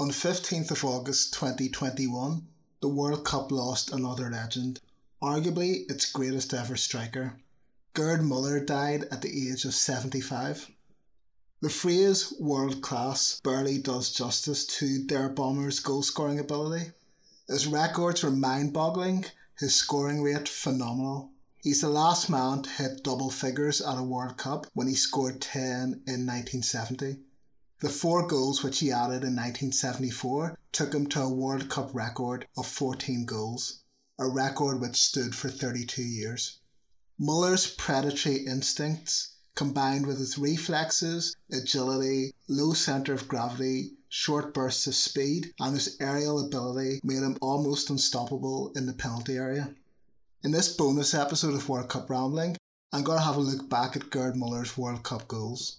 On 15th of August 2021, the World Cup lost another legend, arguably its greatest ever striker. Gerd Muller died at the age of 75. The phrase world class barely does justice to Der Bomber's goal scoring ability. His records were mind boggling, his scoring rate phenomenal. He's the last man to hit double figures at a World Cup when he scored 10 in 1970. The four goals which he added in 1974 took him to a World Cup record of 14 goals, a record which stood for 32 years. Muller's predatory instincts, combined with his reflexes, agility, low centre of gravity, short bursts of speed, and his aerial ability, made him almost unstoppable in the penalty area. In this bonus episode of World Cup Rambling, I'm going to have a look back at Gerd Muller's World Cup goals.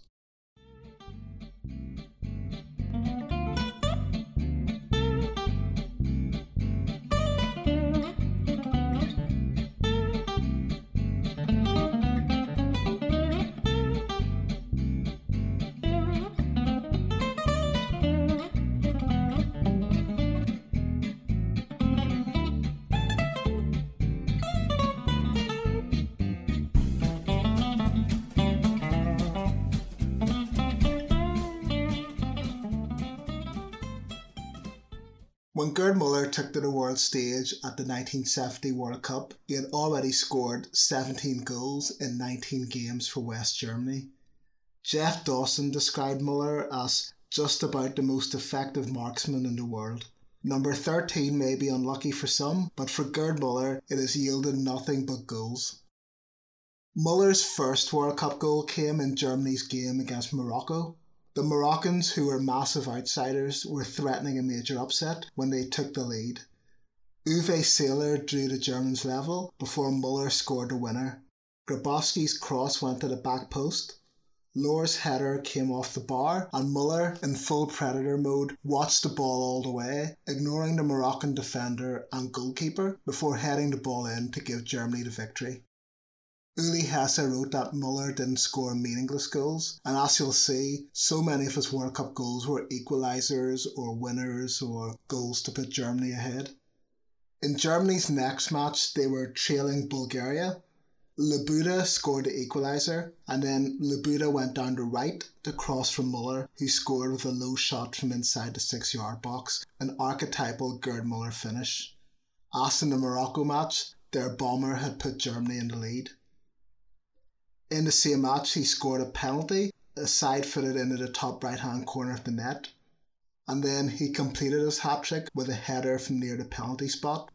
When Gerd Muller took to the world stage at the 1970 World Cup, he had already scored 17 goals in 19 games for West Germany. Jeff Dawson described Muller as just about the most effective marksman in the world. Number 13 may be unlucky for some, but for Gerd Muller, it has yielded nothing but goals. Muller's first World Cup goal came in Germany's game against Morocco. The Moroccans, who were massive outsiders, were threatening a major upset when they took the lead. Uwe Seeler drew the Germans level before Muller scored the winner. Grabowski's cross went to the back post. Lohr's header came off the bar, and Muller, in full predator mode, watched the ball all the way, ignoring the Moroccan defender and goalkeeper before heading the ball in to give Germany the victory. Uli Hesse wrote that Muller didn't score meaningless goals, and as you'll see, so many of his World Cup goals were equalisers or winners or goals to put Germany ahead. In Germany's next match, they were trailing Bulgaria. Labuda scored the equaliser, and then Labuda went down the right to cross from Muller, who scored with a low shot from inside the six yard box, an archetypal Gerd Muller finish. As in the Morocco match, Der Bomber had put Germany in the lead. In the same match, he scored a penalty, a side footed into the top right hand corner of the net. And then he completed his hat trick with a header from near the penalty spot.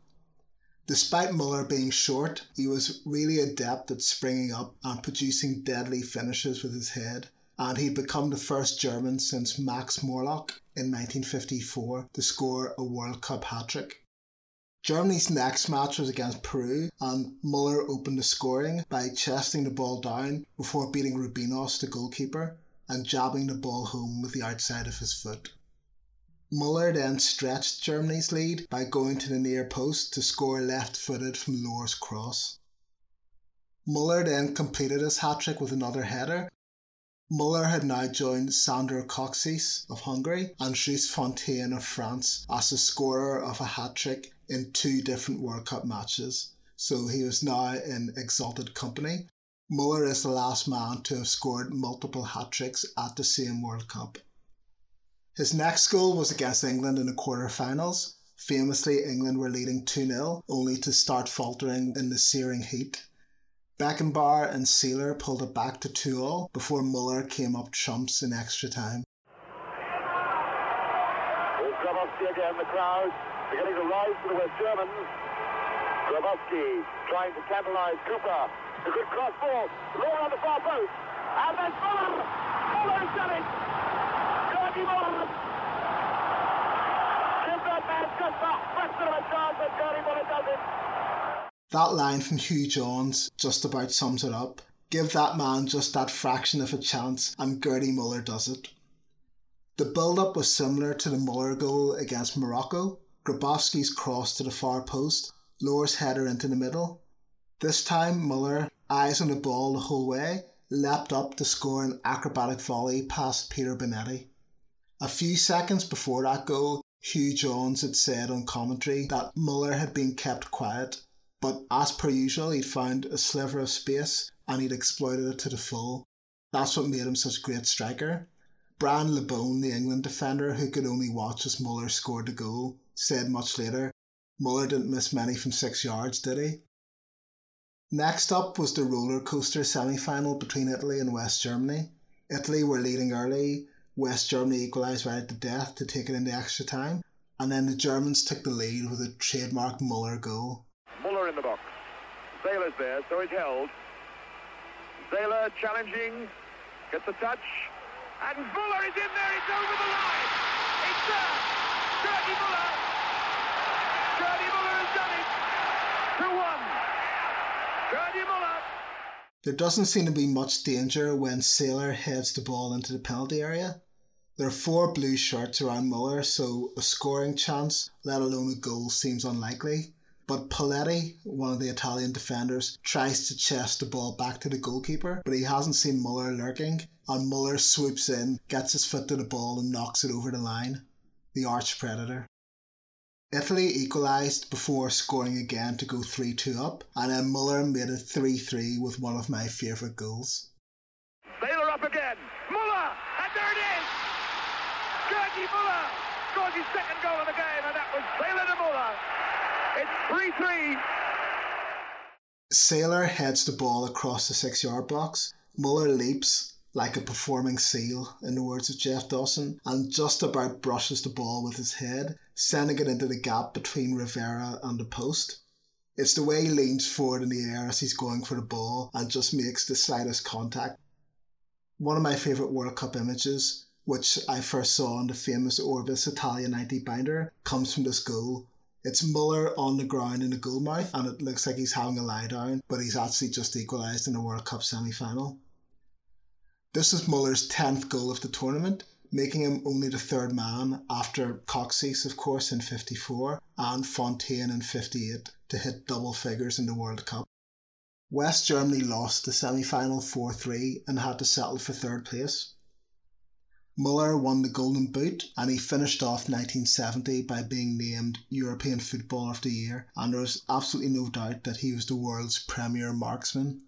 Despite Muller being short, he was really adept at springing up and producing deadly finishes with his head, and he'd become the first German since Max Morlock in 1954 to score a World Cup hat trick. Germany's next match was against Peru, and Muller opened the scoring by chesting the ball down before beating Rubinos, the goalkeeper, and jabbing the ball home with the outside of his foot. Muller then stretched Germany's lead by going to the near post to score left footed from Lohr's cross. Muller then completed his hat trick with another header. Muller had now joined Sandor Kocsis of Hungary and Just Fontaine of France as the scorer of a hat trick in two different World Cup matches, so he was now in exalted company. Muller is the last man to have scored multiple hat tricks at the same World Cup. His next goal was against England in the quarter-finals. Famously, England were leading 2 0, only to start faltering in the searing heat. Beckenbauer and Seeler pulled it back to 2 all before Muller came up trumps in extra time. Again, the crowd beginning to rise the West. Grabowski trying to Cooper. A good cross ball. On the far post. And then Muller. Muller's done it. Georgie Muller. Give that man just a of a chance Georgie Muller does it. That line from Hugh Johns just about sums it up. Give that man just that fraction of a chance, and Gertie Muller does it. The build up was similar to the Muller goal against Morocco, Grabowski's cross to the far post, Lohr's header into the middle. This time, Muller, eyes on the ball the whole way, leapt up to score an acrobatic volley past Peter Bonetti. A few seconds before that goal, Hugh Johns had said on commentary that Muller had been kept quiet, but as per usual, he'd found a sliver of space and he'd exploited it to the full. That's what made him such a great striker. Brian Labone, the England defender who could only watch as Muller scored the goal, said much later, Muller didn't miss many from six yards, did he? Next up was the roller coaster semi final between Italy and West Germany. Italy were leading early, West Germany equalised right at the death to take it into extra time, and then the Germans took the lead with a trademark Muller goal. Muller in the box. Seeler's there, so he's held. Seeler challenging, gets a touch, and Muller is in there, it's over the line! It's uh, there! Gerd Muller! Done 2-1! Gerd Muller! There doesn't seem to be much danger when Seeler heads the ball into the penalty area. There are four blue shirts around Muller, so a scoring chance, let alone a goal, seems unlikely. But Poletti, one of the Italian defenders, tries to chest the ball back to the goalkeeper, but he hasn't seen Muller lurking, and Muller swoops in, gets his foot to the ball, and knocks it over the line. The arch predator. Italy equalised before scoring again to go 3 2 up, and then Muller made it 3 3 with one of my favourite goals. Seeler up again! Muller! And there it is! Gerd Muller scores his second goal of the game, and that was Seeler to Muller. It's 3 3. Seeler heads the ball across the six yard box. Muller leaps like a performing seal, in the words of Jeff Dawson, and just about brushes the ball with his head, sending it into the gap between Rivera and the post. It's the way he leans forward in the air as he's going for the ball and just makes the slightest contact. One of my favourite World Cup images which I first saw in the famous Orbis Italia 90 binder, comes from this goal. It's Muller on the ground in the goal mouth, and it looks like he's having a lie down, but he's actually just equalised in the World Cup semi final. This is Muller's 10th goal of the tournament, making him only the third man after Kocsis, of course, in 54 and Fontaine in 58 to hit double figures in the World Cup. West Germany lost the semi final 4 3 and had to settle for third place. Muller won the Golden Boot and he finished off 1970 by being named European Footballer of the Year, and there was absolutely no doubt that he was the world's premier marksman.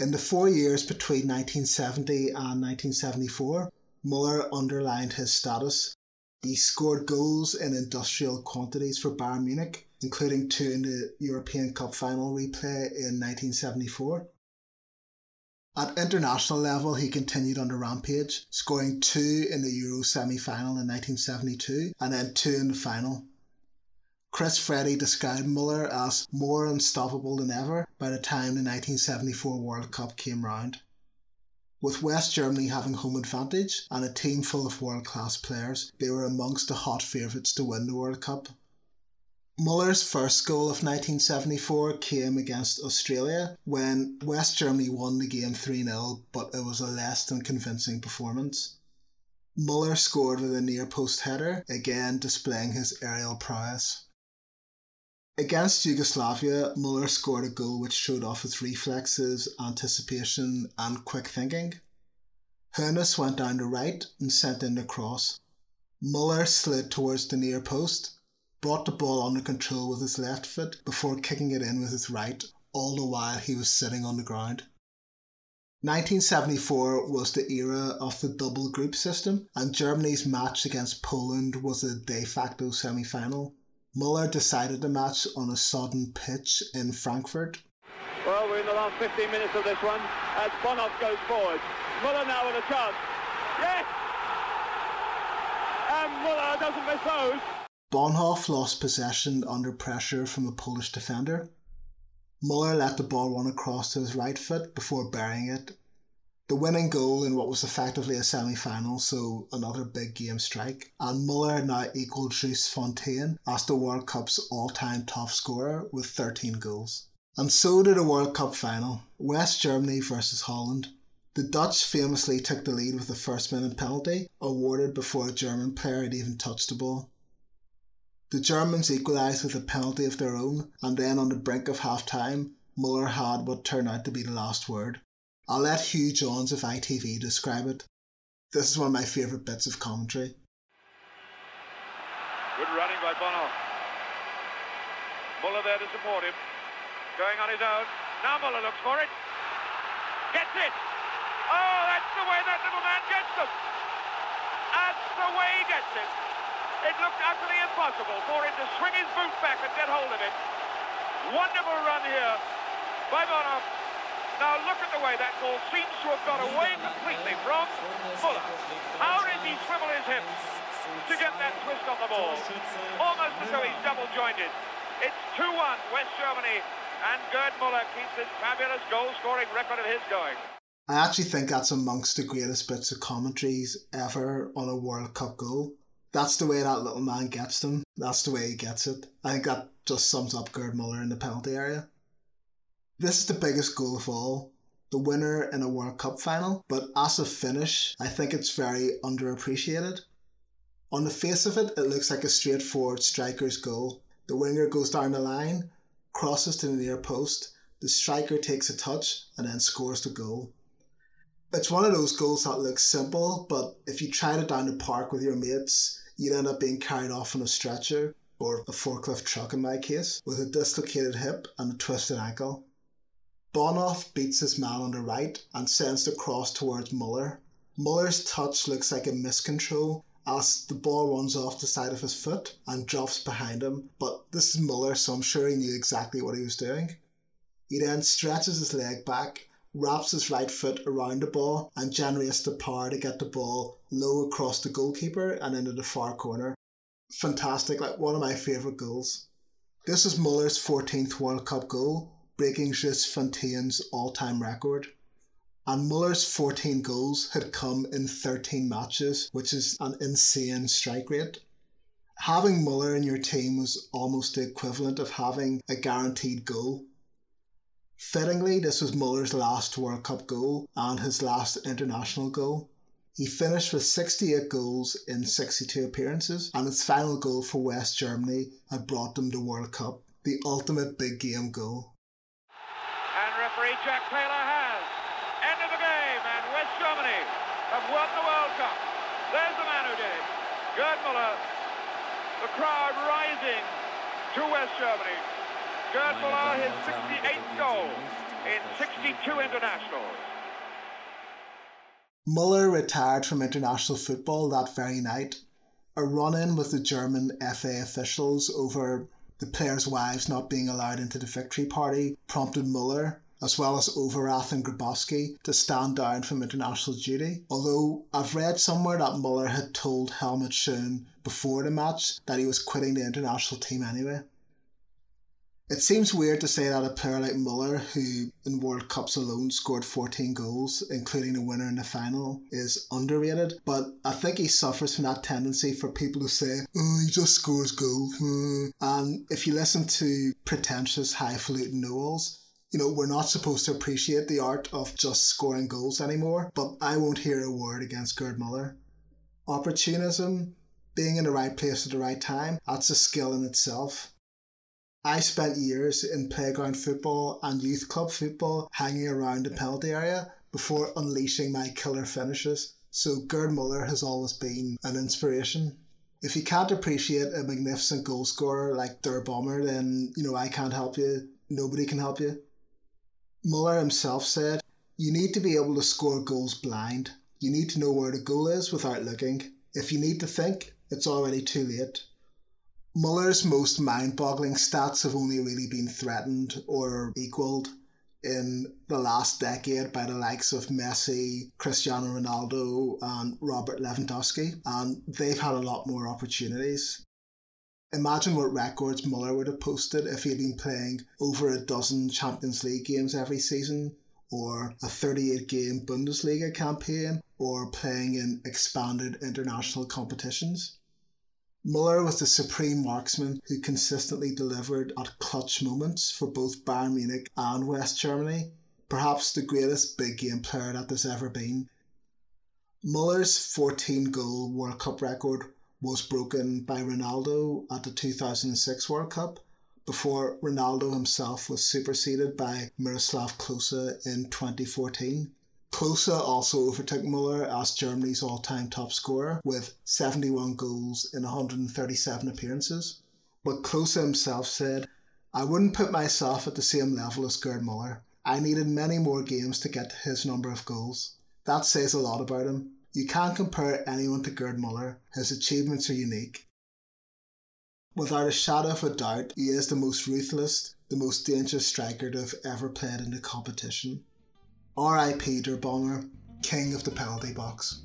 In the four years between 1970 and 1974, Muller underlined his status. He scored goals in industrial quantities for Bayern Munich, including two in the European Cup final replay in 1974. At international level, he continued on the rampage, scoring two in the Euro semi final in 1972 and then two in the final. Chris Freddi described Muller as more unstoppable than ever by the time the 1974 World Cup came round. With West Germany having home advantage and a team full of world class players, they were amongst the hot favourites to win the World Cup. Muller's first goal of 1974 came against Australia when West Germany won the game 3 0, but it was a less than convincing performance. Muller scored with a near post header, again displaying his aerial prowess. Against Yugoslavia, Muller scored a goal which showed off his reflexes, anticipation, and quick thinking. Hoeneß went down the right and sent in the cross. Muller slid towards the near post, brought the ball under control with his left foot before kicking it in with his right, all the while he was sitting on the ground. 1974 was the era of the double group system, and Germany's match against Poland was a de facto semi final. Muller decided the match on a sodden pitch in Frankfurt. Well, we're in the last 15 minutes of this one as Bonhof goes forward. Muller now with a chance. Yes! And Muller doesn't miss those. Bonhof lost possession under pressure from a Polish defender. Muller let the ball run across to his right foot before burying it. The winning goal in what was effectively a semi final, so another big game strike, and Muller now equalled Dries Fontaine as the World Cup's all time top scorer with 13 goals. And so did a World Cup final West Germany versus Holland. The Dutch famously took the lead with a first minute penalty, awarded before a German player had even touched the ball. The Germans equalised with a penalty of their own, and then on the brink of half time, Muller had what turned out to be the last word. I'll let Hugh Johns of ITV describe it. This is one of my favourite bits of commentary. Good running by Bono. Muller there to support him. Going on his own. Now Muller looks for it. Gets it! Oh, that's the way that little man gets them! That's the way he gets it! It looked utterly impossible for him to swing his boot back and get hold of it. Wonderful run here by Bono. Now look at the way that ball seems to have got away completely from Muller. How did he swivel his hips to get that twist on the ball? Almost as though he's double jointed. It's 2-1 West Germany and Gerd Muller keeps this fabulous goal-scoring record of his going. I actually think that's amongst the greatest bits of commentaries ever on a World Cup goal that's the way that little man gets them. That's the way he gets it. I think that just sums up Gerd Muller in the penalty area. This is the biggest goal of all, the winner in a World Cup final, but as a finish, I think it's very underappreciated. On the face of it, it looks like a straightforward striker's goal. The winger goes down the line, crosses to the near post, the striker takes a touch, and then scores the goal it's one of those goals that looks simple, but if you tried it down the park with your mates, you'd end up being carried off on a stretcher or a forklift truck in my case, with a dislocated hip and a twisted ankle. Bonhof beats his man on the right and sends the cross towards Muller. Muller's touch looks like a miscontrol as the ball runs off the side of his foot and drops behind him, but this is Muller, so I'm sure he knew exactly what he was doing. He then stretches his leg back wraps his right foot around the ball and generates the power to get the ball low across the goalkeeper and into the far corner. Fantastic, like one of my favourite goals. This is Muller's 14th World Cup goal, breaking Dries Fontaine's all time record. And Muller's 14 goals had come in 13 matches, which is an insane strike rate. Having Muller in your team was almost the equivalent of having a guaranteed goal Fittingly, this was Muller's last World Cup goal and his last international goal. He finished with 68 goals in 62 appearances, and his final goal for West Germany had brought them the World Cup, the ultimate big game goal. And referee Jack Taylor has. End of the game, and West Germany have won the World Cup. There's the man who did it. Gerd Muller. The crowd rising to West Germany. Gerd Muller, his 68th goal in 62 internationals. Muller retired from international football that very night. A run in with the German FA officials over the players' wives not being allowed into the victory party prompted Muller, as well as Overath and Grabowski, to stand down from international duty. Although I've read somewhere that Muller had told Helmut Schön before the match that he was quitting the international team anyway. It seems weird to say that a player like Muller, who in World Cups alone scored 14 goals, including a winner in the final, is underrated, but I think he suffers from that tendency for people to say, oh, he just scores goals. Hmm. And if you listen to pretentious, highfalutin Noels, you know, we're not supposed to appreciate the art of just scoring goals anymore, but I won't hear a word against Gerd Muller. Opportunism, being in the right place at the right time, that's a skill in itself. I spent years in playground football and youth club football hanging around the penalty area before unleashing my killer finishes, so Gerd Muller has always been an inspiration. If you can't appreciate a magnificent goal scorer like Der Bomber, then you know I can't help you. Nobody can help you. Muller himself said, You need to be able to score goals blind. You need to know where the goal is without looking. If you need to think, it's already too late. Muller's most mind boggling stats have only really been threatened or equalled in the last decade by the likes of Messi, Cristiano Ronaldo, and Robert Lewandowski, and they've had a lot more opportunities. Imagine what records Muller would have posted if he had been playing over a dozen Champions League games every season, or a 38 game Bundesliga campaign, or playing in expanded international competitions. Muller was the supreme marksman who consistently delivered at clutch moments for both Bayern Munich and West Germany, perhaps the greatest big game player that there's ever been. Muller's 14 goal World Cup record was broken by Ronaldo at the 2006 World Cup before Ronaldo himself was superseded by Miroslav Klose in 2014. Klose also overtook Muller as Germany's all time top scorer with 71 goals in 137 appearances. But Klose himself said, I wouldn't put myself at the same level as Gerd Muller. I needed many more games to get to his number of goals. That says a lot about him. You can't compare anyone to Gerd Muller. His achievements are unique. Without a shadow of a doubt, he is the most ruthless, the most dangerous striker to have ever played in the competition. R.I.P. Der Bomber, king of the penalty box.